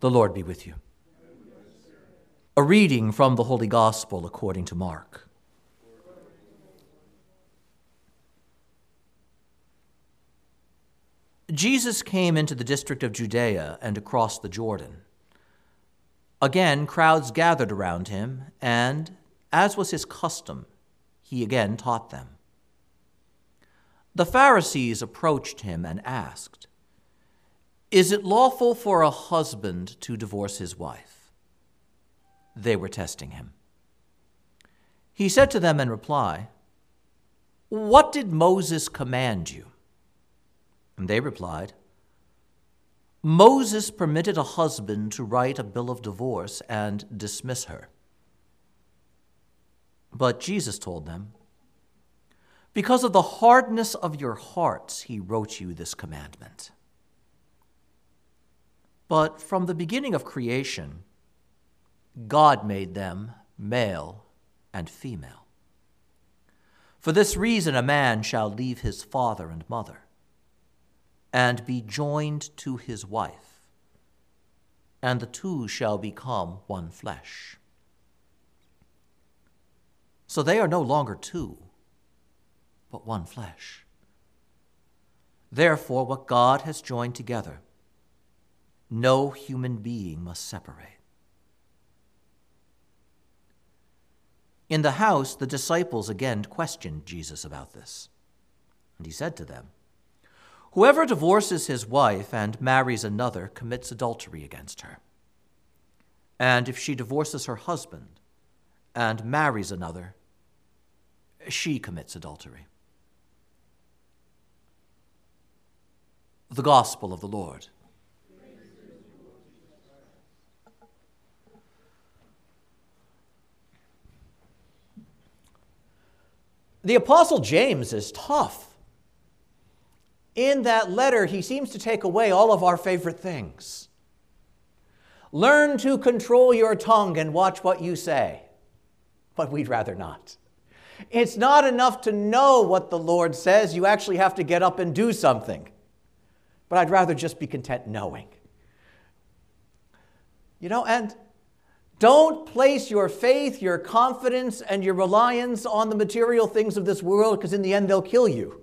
The Lord be with you. A reading from the Holy Gospel according to Mark. Jesus came into the district of Judea and across the Jordan. Again, crowds gathered around him, and, as was his custom, he again taught them. The Pharisees approached him and asked, Is it lawful for a husband to divorce his wife? They were testing him. He said to them in reply, What did Moses command you? And they replied, Moses permitted a husband to write a bill of divorce and dismiss her. But Jesus told them, Because of the hardness of your hearts, he wrote you this commandment. But from the beginning of creation, God made them male and female. For this reason, a man shall leave his father and mother and be joined to his wife, and the two shall become one flesh. So they are no longer two, but one flesh. Therefore, what God has joined together, no human being must separate. In the house, the disciples again questioned Jesus about this. And he said to them, Whoever divorces his wife and marries another commits adultery against her. And if she divorces her husband and marries another, she commits adultery. The Gospel of the Lord. The Apostle James is tough in that letter, he seems to take away all of our favorite things. Learn to control your tongue and watch what you say. But we'd rather not. It's not enough to know what the Lord says, you actually have to get up and do something. But I'd rather just be content knowing. You know, and don't place your faith, your confidence, and your reliance on the material things of this world because in the end they'll kill you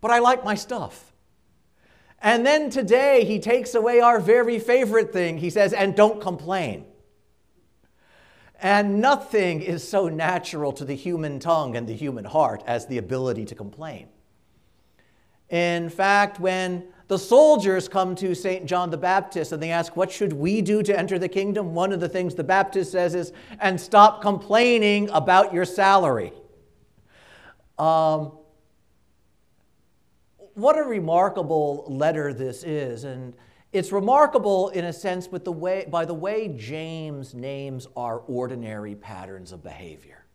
but I like my stuff. And then today he takes away our very favorite thing. He says, and don't complain. And nothing is so natural to the human tongue and the human heart as the ability to complain. In fact, when the soldiers come to St. John the Baptist and they ask, What should we do to enter the kingdom? One of the things the Baptist says is, And stop complaining about your salary. Um, what a remarkable letter this is. And it's remarkable in a sense with the way, by the way James names our ordinary patterns of behavior.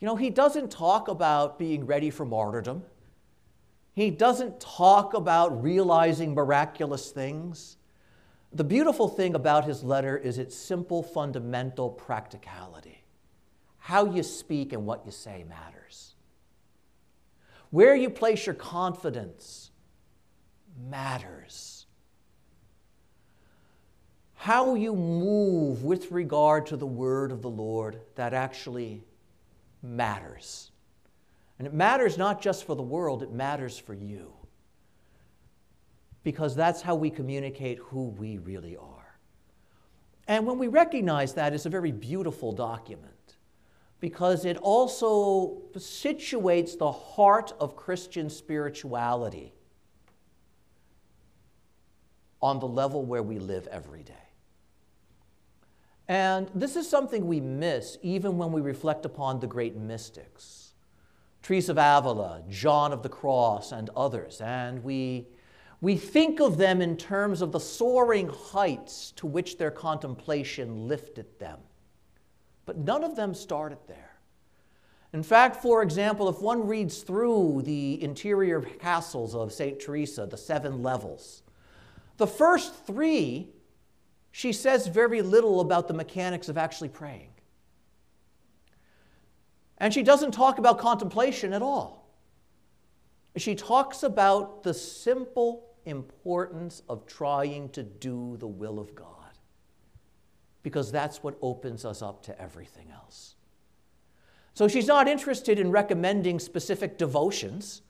You know, he doesn't talk about being ready for martyrdom. He doesn't talk about realizing miraculous things. The beautiful thing about his letter is its simple, fundamental practicality. How you speak and what you say matters. Where you place your confidence matters. How you move with regard to the word of the Lord, that actually matters. And it matters not just for the world, it matters for you. Because that's how we communicate who we really are. And when we recognize that, it's a very beautiful document because it also situates the heart of Christian spirituality on the level where we live every day. And this is something we miss even when we reflect upon the great mystics Teresa of Avila, John of the Cross, and others. And we, we think of them in terms of the soaring heights to which their contemplation lifted them. But none of them started there. In fact, for example, if one reads through the interior castles of St. Teresa, the seven levels, the first three, she says very little about the mechanics of actually praying. And she doesn't talk about contemplation at all. She talks about the simple importance of trying to do the will of God because that's what opens us up to everything else. So she's not interested in recommending specific devotions.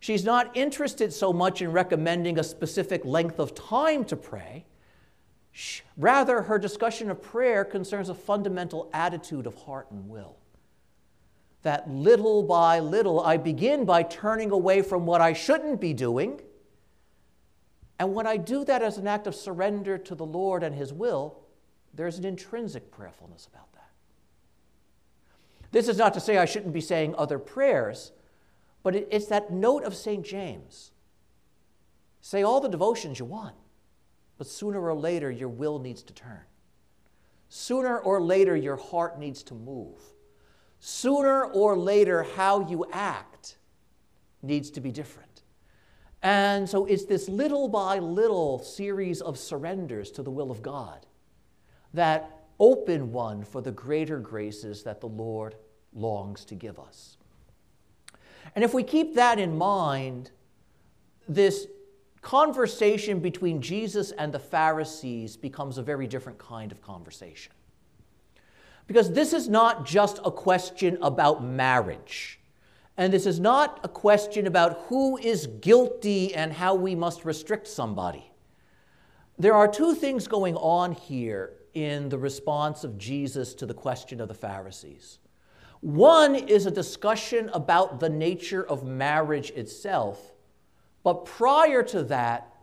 She's not interested so much in recommending a specific length of time to pray. Rather, her discussion of prayer concerns a fundamental attitude of heart and will. That little by little, I begin by turning away from what I shouldn't be doing. And when I do that as an act of surrender to the Lord and His will, there's an intrinsic prayerfulness about that. This is not to say I shouldn't be saying other prayers, but it's that note of St. James. Say all the devotions you want, but sooner or later your will needs to turn. Sooner or later your heart needs to move. Sooner or later how you act needs to be different. And so it's this little by little series of surrenders to the will of God that open one for the greater graces that the Lord longs to give us. And if we keep that in mind, this conversation between Jesus and the Pharisees becomes a very different kind of conversation. Because this is not just a question about marriage. And this is not a question about who is guilty and how we must restrict somebody. There are two things going on here in the response of Jesus to the question of the Pharisees. One is a discussion about the nature of marriage itself, but prior to that,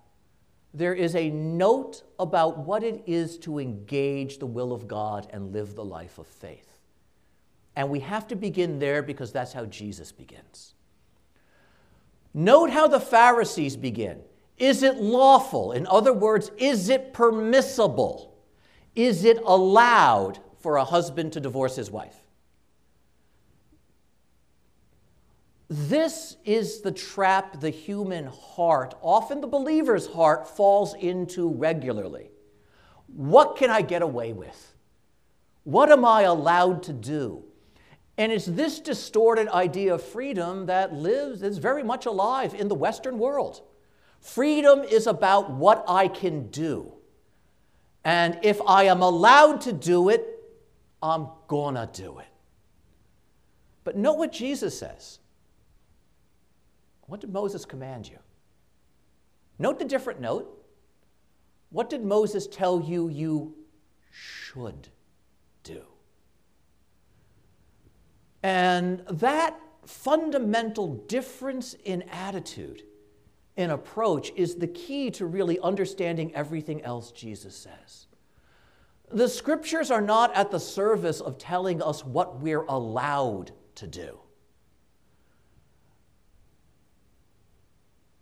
there is a note about what it is to engage the will of God and live the life of faith. And we have to begin there because that's how Jesus begins. Note how the Pharisees begin. Is it lawful? In other words, is it permissible? Is it allowed for a husband to divorce his wife? This is the trap the human heart, often the believer's heart, falls into regularly. What can I get away with? What am I allowed to do? And it's this distorted idea of freedom that lives, is very much alive in the Western world. Freedom is about what I can do. And if I am allowed to do it, I'm gonna do it. But note what Jesus says. What did Moses command you? Note the different note. What did Moses tell you you should do? And that fundamental difference in attitude and approach is the key to really understanding everything else Jesus says. The scriptures are not at the service of telling us what we're allowed to do.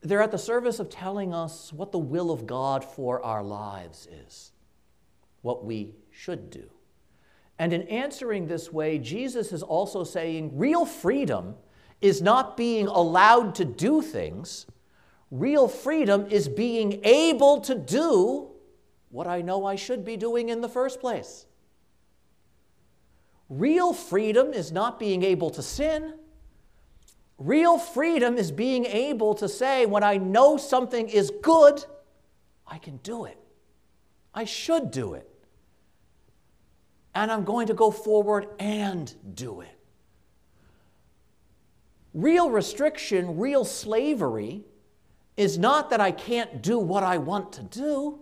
They're at the service of telling us what the will of God for our lives is, what we should do. And in answering this way, Jesus is also saying real freedom is not being allowed to do things Real freedom is being able to do what I know I should be doing in the first place. Real freedom is not being able to sin. Real freedom is being able to say, when I know something is good, I can do it. I should do it. And I'm going to go forward and do it. Real restriction, real slavery is not that I can't do what I want to do.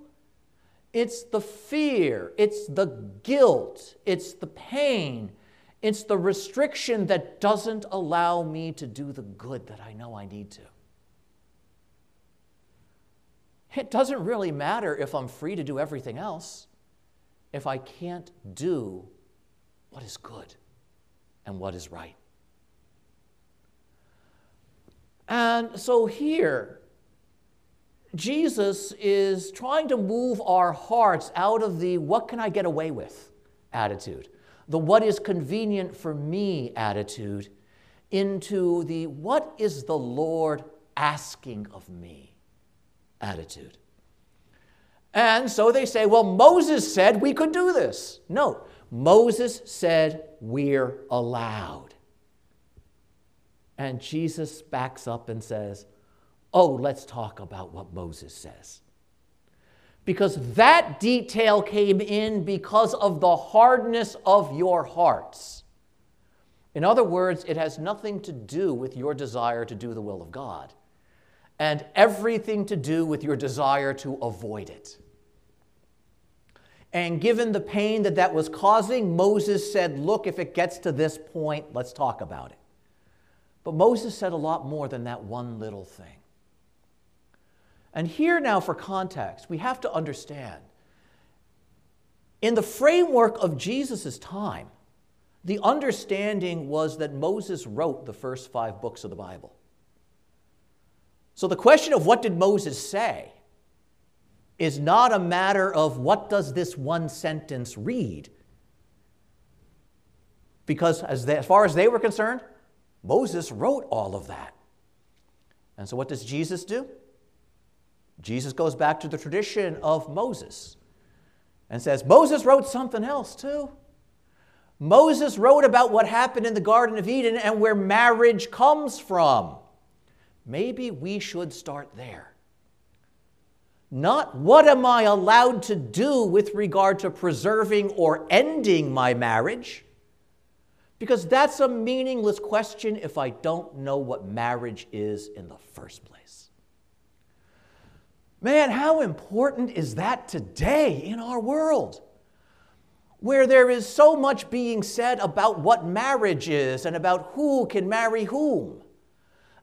It's the fear, it's the guilt, it's the pain, it's the restriction that doesn't allow me to do the good that I know I need to. It doesn't really matter if I'm free to do everything else if I can't do what is good and what is right. And so here, Jesus is trying to move our hearts out of the what can I get away with attitude, the what is convenient for me attitude, into the what is the Lord asking of me attitude. And so they say, well, Moses said we could do this. No, Moses said we're allowed. And Jesus backs up and says, Oh, let's talk about what Moses says. Because that detail came in because of the hardness of your hearts. In other words, it has nothing to do with your desire to do the will of God, and everything to do with your desire to avoid it. And given the pain that that was causing, Moses said, Look, if it gets to this point, let's talk about it. But Moses said a lot more than that one little thing. And here now, for context, we have to understand in the framework of Jesus' time, the understanding was that Moses wrote the first five books of the Bible. So the question of what did Moses say is not a matter of what does this one sentence read. Because as, they, as far as they were concerned, Moses wrote all of that. And so what does Jesus do? Jesus goes back to the tradition of Moses and says, Moses wrote something else too. Moses wrote about what happened in the Garden of Eden and where marriage comes from. Maybe we should start there. Not what am I allowed to do with regard to preserving or ending my marriage, because that's a meaningless question if I don't know what marriage is in the first place. Man, how important is that today in our world? Where there is so much being said about what marriage is and about who can marry whom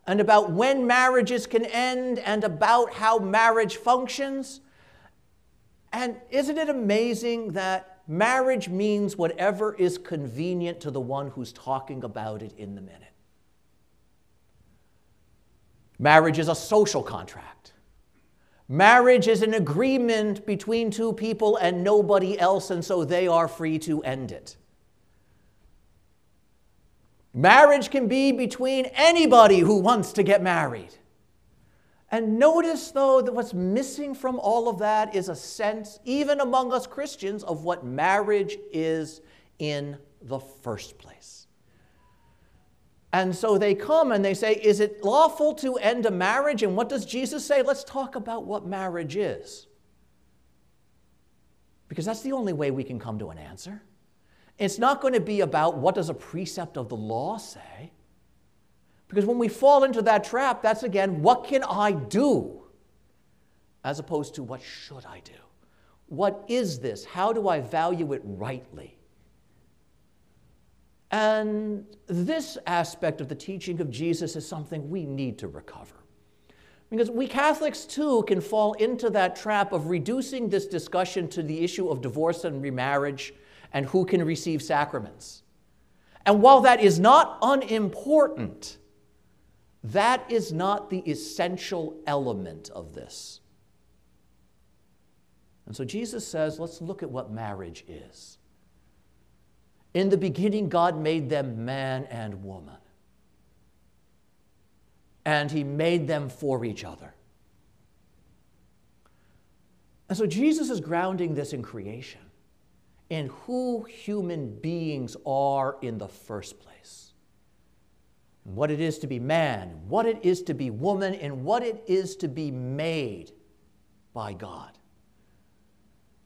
and about when marriages can end and about how marriage functions. And isn't it amazing that marriage means whatever is convenient to the one who's talking about it in the minute? Marriage is a social contract. Marriage is an agreement between two people and nobody else, and so they are free to end it. Marriage can be between anybody who wants to get married. And notice, though, that what's missing from all of that is a sense, even among us Christians, of what marriage is in the first place. And so they come and they say, Is it lawful to end a marriage? And what does Jesus say? Let's talk about what marriage is. Because that's the only way we can come to an answer. It's not going to be about what does a precept of the law say? Because when we fall into that trap, that's again, what can I do? As opposed to what should I do? What is this? How do I value it rightly? And this aspect of the teaching of Jesus is something we need to recover. Because we Catholics too can fall into that trap of reducing this discussion to the issue of divorce and remarriage and who can receive sacraments. And while that is not unimportant, that is not the essential element of this. And so Jesus says, let's look at what marriage is. In the beginning, God made them man and woman. And he made them for each other. And so Jesus is grounding this in creation in who human beings are in the first place. What it is to be man, what it is to be woman, and what it is to be made by God.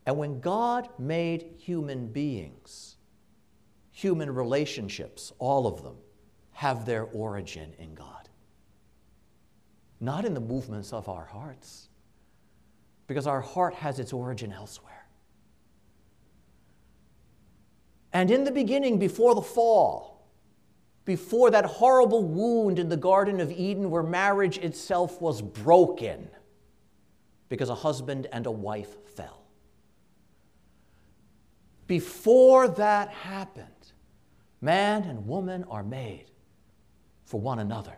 And when God made human beings, human relationships, all of them, have their origin in God. Not in the movements of our hearts, because our heart has its origin elsewhere. And in the beginning, before the fall, before that horrible wound in the Garden of Eden where marriage itself was broken because a husband and a wife fell. Before that happened, man and woman are made for one another.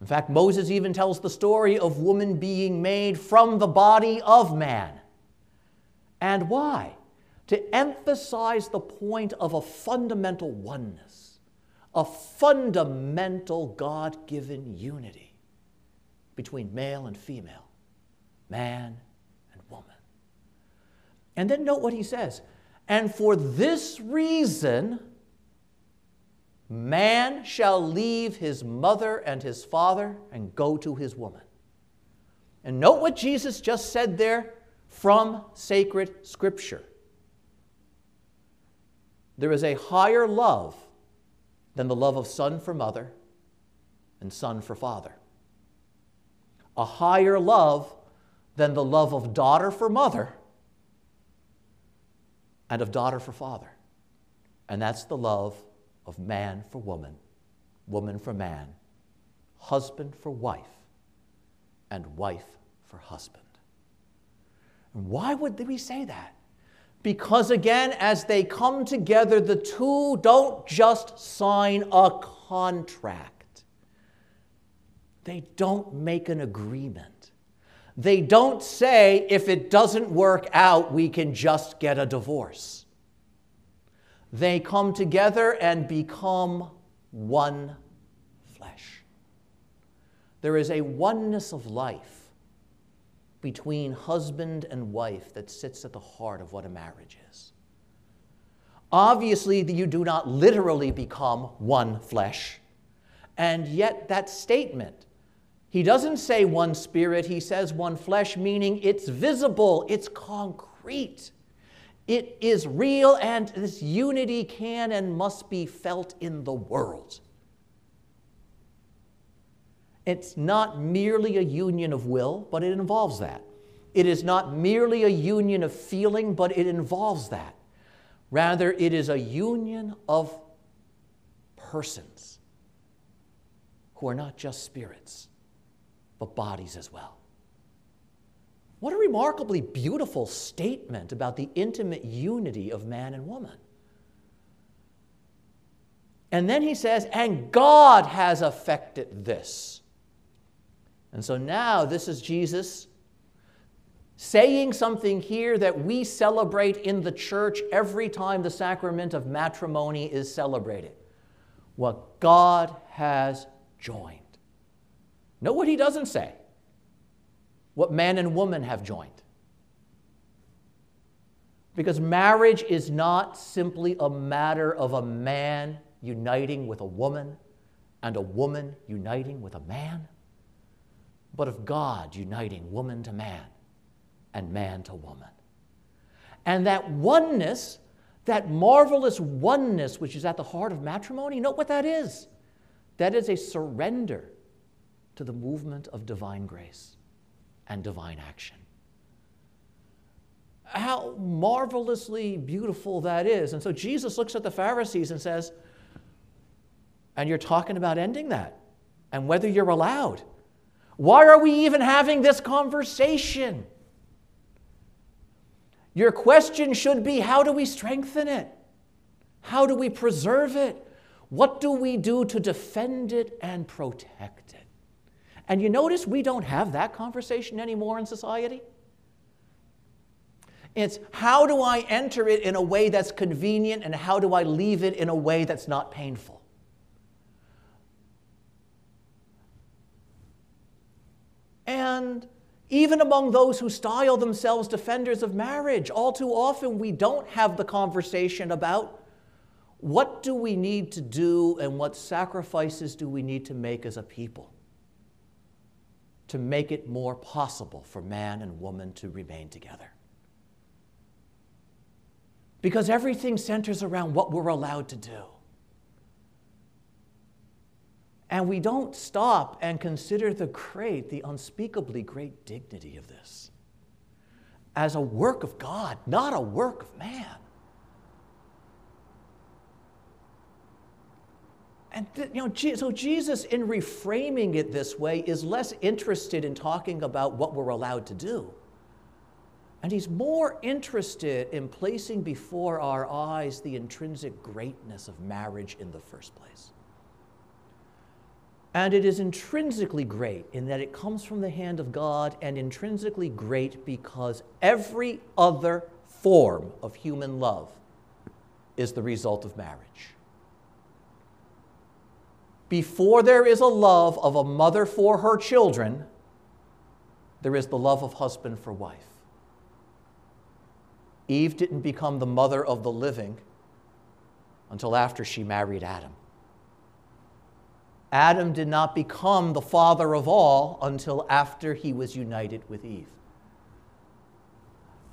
In fact, Moses even tells the story of woman being made from the body of man. And why? to emphasize the point of a fundamental oneness, a fundamental God given unity between male and female, man and woman. And then note what he says. And for this reason, Man shall leave his mother and his father and go to his woman. And note what Jesus just said there from sacred scripture. There is a higher love than the love of son for mother and son for father. A higher love than the love of daughter for mother and of daughter for father. And that's the love of man for woman, woman for man, husband for wife, and wife for husband. And why would we say that? Because again, as they come together, the two don't just sign a contract, they don't make an agreement. They don't say, if it doesn't work out, we can just get a divorce. They come together and become one flesh. There is a oneness of life between husband and wife that sits at the heart of what a marriage is. Obviously, you do not literally become one flesh, and yet that statement, he doesn't say one spirit, he says one flesh, meaning it's visible, it's concrete. It is real, and this unity can and must be felt in the world. It's not merely a union of will, but it involves that. It is not merely a union of feeling, but it involves that. Rather, it is a union of persons who are not just spirits, but bodies as well. What a remarkably beautiful statement about the intimate unity of man and woman. And then he says, and God has affected this. And so now this is Jesus saying something here that we celebrate in the church every time the sacrament of matrimony is celebrated. What God has joined. Note what he doesn't say what man and woman have joined. Because marriage is not simply a matter of a man uniting with a woman and a woman uniting with a man, but of God uniting woman to man and man to woman. And that oneness, that marvelous oneness which is at the heart of matrimony, note what that is. That is a surrender to the movement of divine grace and divine action. How marvelously beautiful that is. And so Jesus looks at the Pharisees and says, And you're talking about ending that and whether you're allowed. Why are we even having this conversation? Your question should be how do we strengthen it? How do we preserve it? What do we do to defend it and protect it? And you notice we don't have that conversation anymore in society? It's how do I enter it in a way that's convenient and how do I leave it in a way that's not painful? And even among those who style themselves defenders of marriage, all too often we don't have the conversation about what do we need to do and what sacrifices do we need to make as a people to make it more possible for man and woman to remain together. Because everything centers around what we're allowed to do. And we don't stop and consider the great, the unspeakably great dignity of this as a work of God, not a work of man. And you know, so Jesus, in reframing it this way, is less interested in talking about what we're allowed to do. And he's more interested in placing before our eyes the intrinsic greatness of marriage in the first place. And it is intrinsically great in that it comes from the hand of God, and intrinsically great because every other form of human love is the result of marriage before there is a love of a mother for her children, there is the love of husband for wife. Eve didn't become the mother of the living until after she married Adam. Adam did not become the father of all until after he was united with Eve.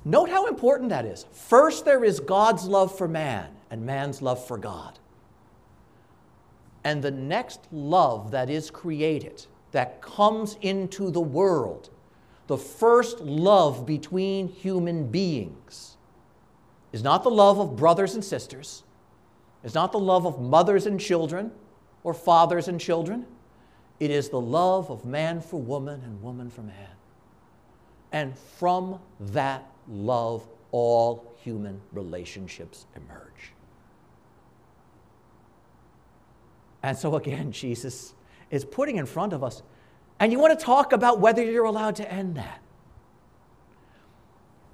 Note how important that is. First, there is God's love for man and man's love for God. And the next love that is created, that comes into the world, the first love between human beings, is not the love of brothers and sisters, is not the love of mothers and children or fathers and children. It is the love of man for woman and woman for man. And from that love, all human relationships emerge. And so, again, Jesus is putting in front of us, and you want to talk about whether you're allowed to end that.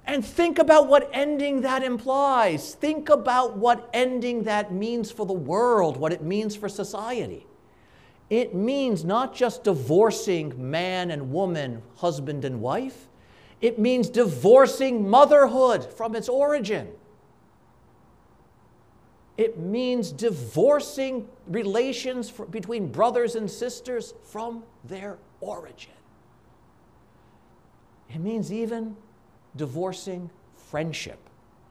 And think about what ending that implies. Think about what ending that means for the world, what it means for society. It means not just divorcing man and woman, husband and wife, it means divorcing motherhood from its origin. It means divorcing relations for, between brothers and sisters from their origin. It means even divorcing friendship,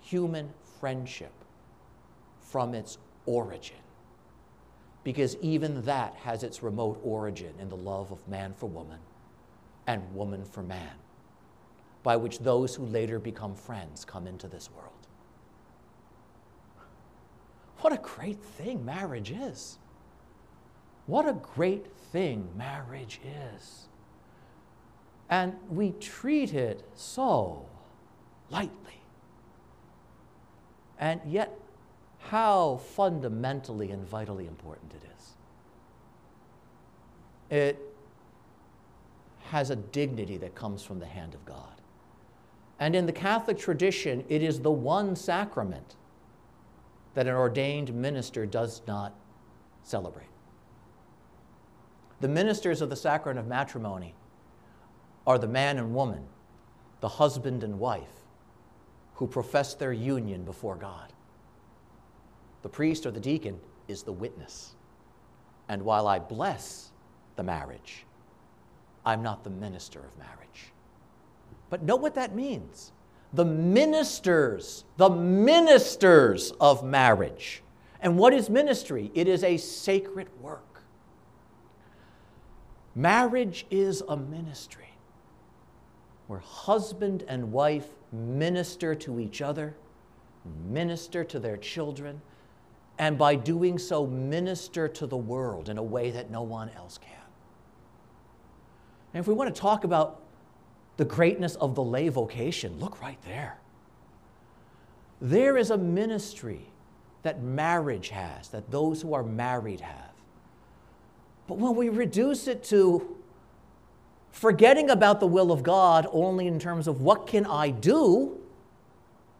human friendship, from its origin. Because even that has its remote origin in the love of man for woman and woman for man, by which those who later become friends come into this world. What a great thing marriage is. What a great thing marriage is. And we treat it so lightly. And yet, how fundamentally and vitally important it is. It has a dignity that comes from the hand of God. And in the Catholic tradition, it is the one sacrament that an ordained minister does not celebrate. The ministers of the sacrament of matrimony are the man and woman, the husband and wife, who profess their union before God. The priest or the deacon is the witness. And while I bless the marriage, I'm not the minister of marriage. But know what that means. The ministers, the ministers of marriage. And what is ministry? It is a sacred work. Marriage is a ministry where husband and wife minister to each other, minister to their children, and by doing so, minister to the world in a way that no one else can. And if we want to talk about the greatness of the lay vocation, look right there. There is a ministry that marriage has, that those who are married have. But when we reduce it to forgetting about the will of God only in terms of what can I do,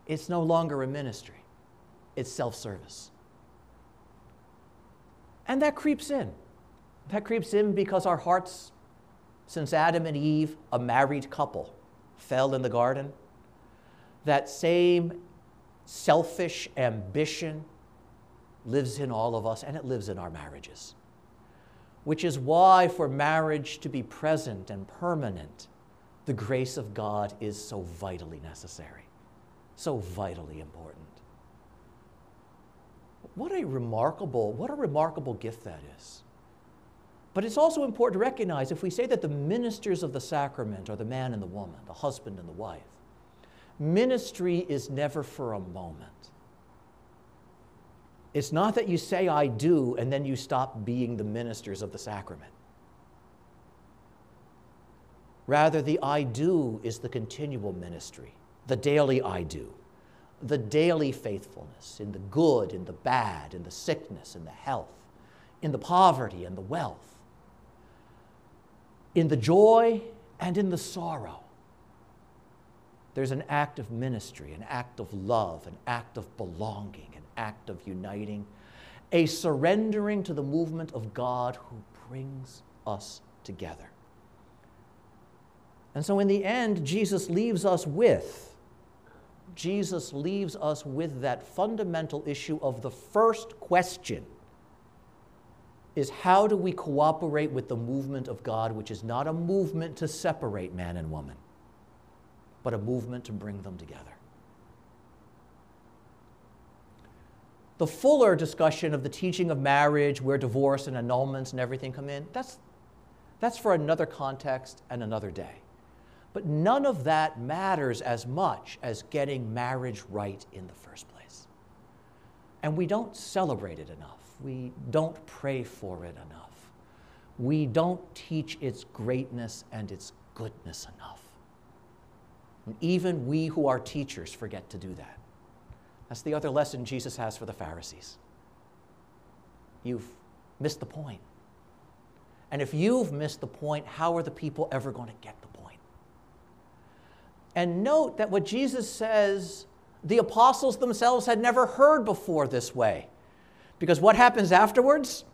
it's no longer a ministry. It's self service. And that creeps in. That creeps in because our hearts, since Adam and Eve, a married couple, fell in the garden, that same selfish ambition lives in all of us and it lives in our marriages which is why for marriage to be present and permanent, the grace of God is so vitally necessary, so vitally important. What a remarkable, what a remarkable gift that is. But it's also important to recognize if we say that the ministers of the sacrament are the man and the woman, the husband and the wife, ministry is never for a moment. It's not that you say, I do, and then you stop being the ministers of the sacrament. Rather, the I do is the continual ministry, the daily I do, the daily faithfulness in the good, in the bad, in the sickness, in the health, in the poverty and the wealth, in the joy and in the sorrow. There's an act of ministry, an act of love, an act of belonging an act of uniting, a surrendering to the movement of God who brings us together. And so, in the end, Jesus leaves us with. Jesus leaves us with that fundamental issue of the first question is how do we cooperate with the movement of God, which is not a movement to separate man and woman, but a movement to bring them together. The fuller discussion of the teaching of marriage, where divorce and annulments and everything come in, that's, that's for another context and another day. But none of that matters as much as getting marriage right in the first place. And we don't celebrate it enough. We don't pray for it enough. We don't teach its greatness and its goodness enough. And even we who are teachers forget to do that. That's the other lesson Jesus has for the Pharisees. You've missed the point. And if you've missed the point, how are the people ever going to get the point? And note that what Jesus says, the apostles themselves had never heard before this way. Because what happens afterwards?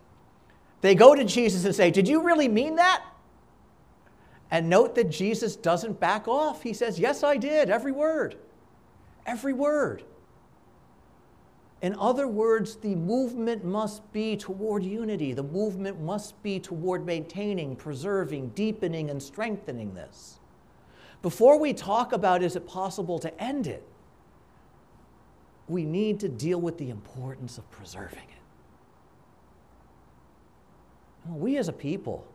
They go to Jesus and say, Did you really mean that? And note that Jesus doesn't back off. He says, Yes, I did, every word. Every word. In other words, the movement must be toward unity. The movement must be toward maintaining, preserving, deepening, and strengthening this. Before we talk about is it possible to end it, we need to deal with the importance of preserving it. When we as a people,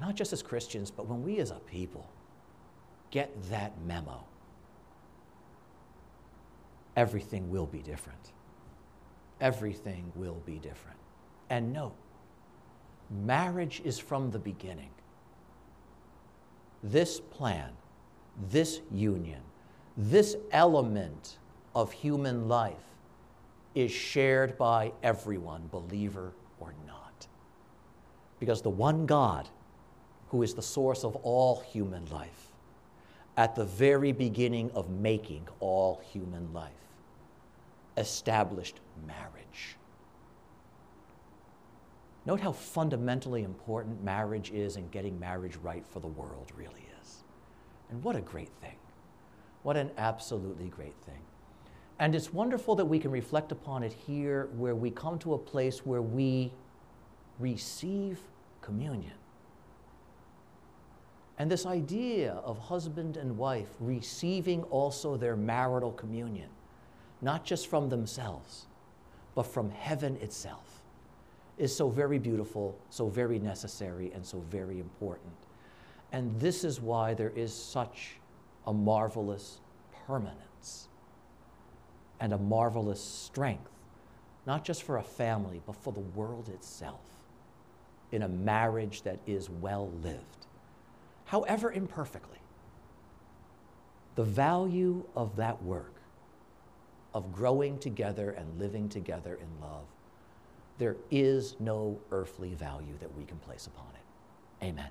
not just as Christians, but when we as a people get that memo, everything will be different everything will be different. And note, marriage is from the beginning. This plan, this union, this element of human life is shared by everyone, believer or not. Because the one God, who is the source of all human life, at the very beginning of making all human life, established marriage. Note how fundamentally important marriage is and getting marriage right for the world really is. And what a great thing. What an absolutely great thing. And it's wonderful that we can reflect upon it here where we come to a place where we receive communion. And this idea of husband and wife receiving also their marital communion not just from themselves, but from heaven itself, is so very beautiful, so very necessary, and so very important. And this is why there is such a marvelous permanence and a marvelous strength, not just for a family, but for the world itself, in a marriage that is well lived, however imperfectly. The value of that work of growing together and living together in love, there is no earthly value that we can place upon it. Amen.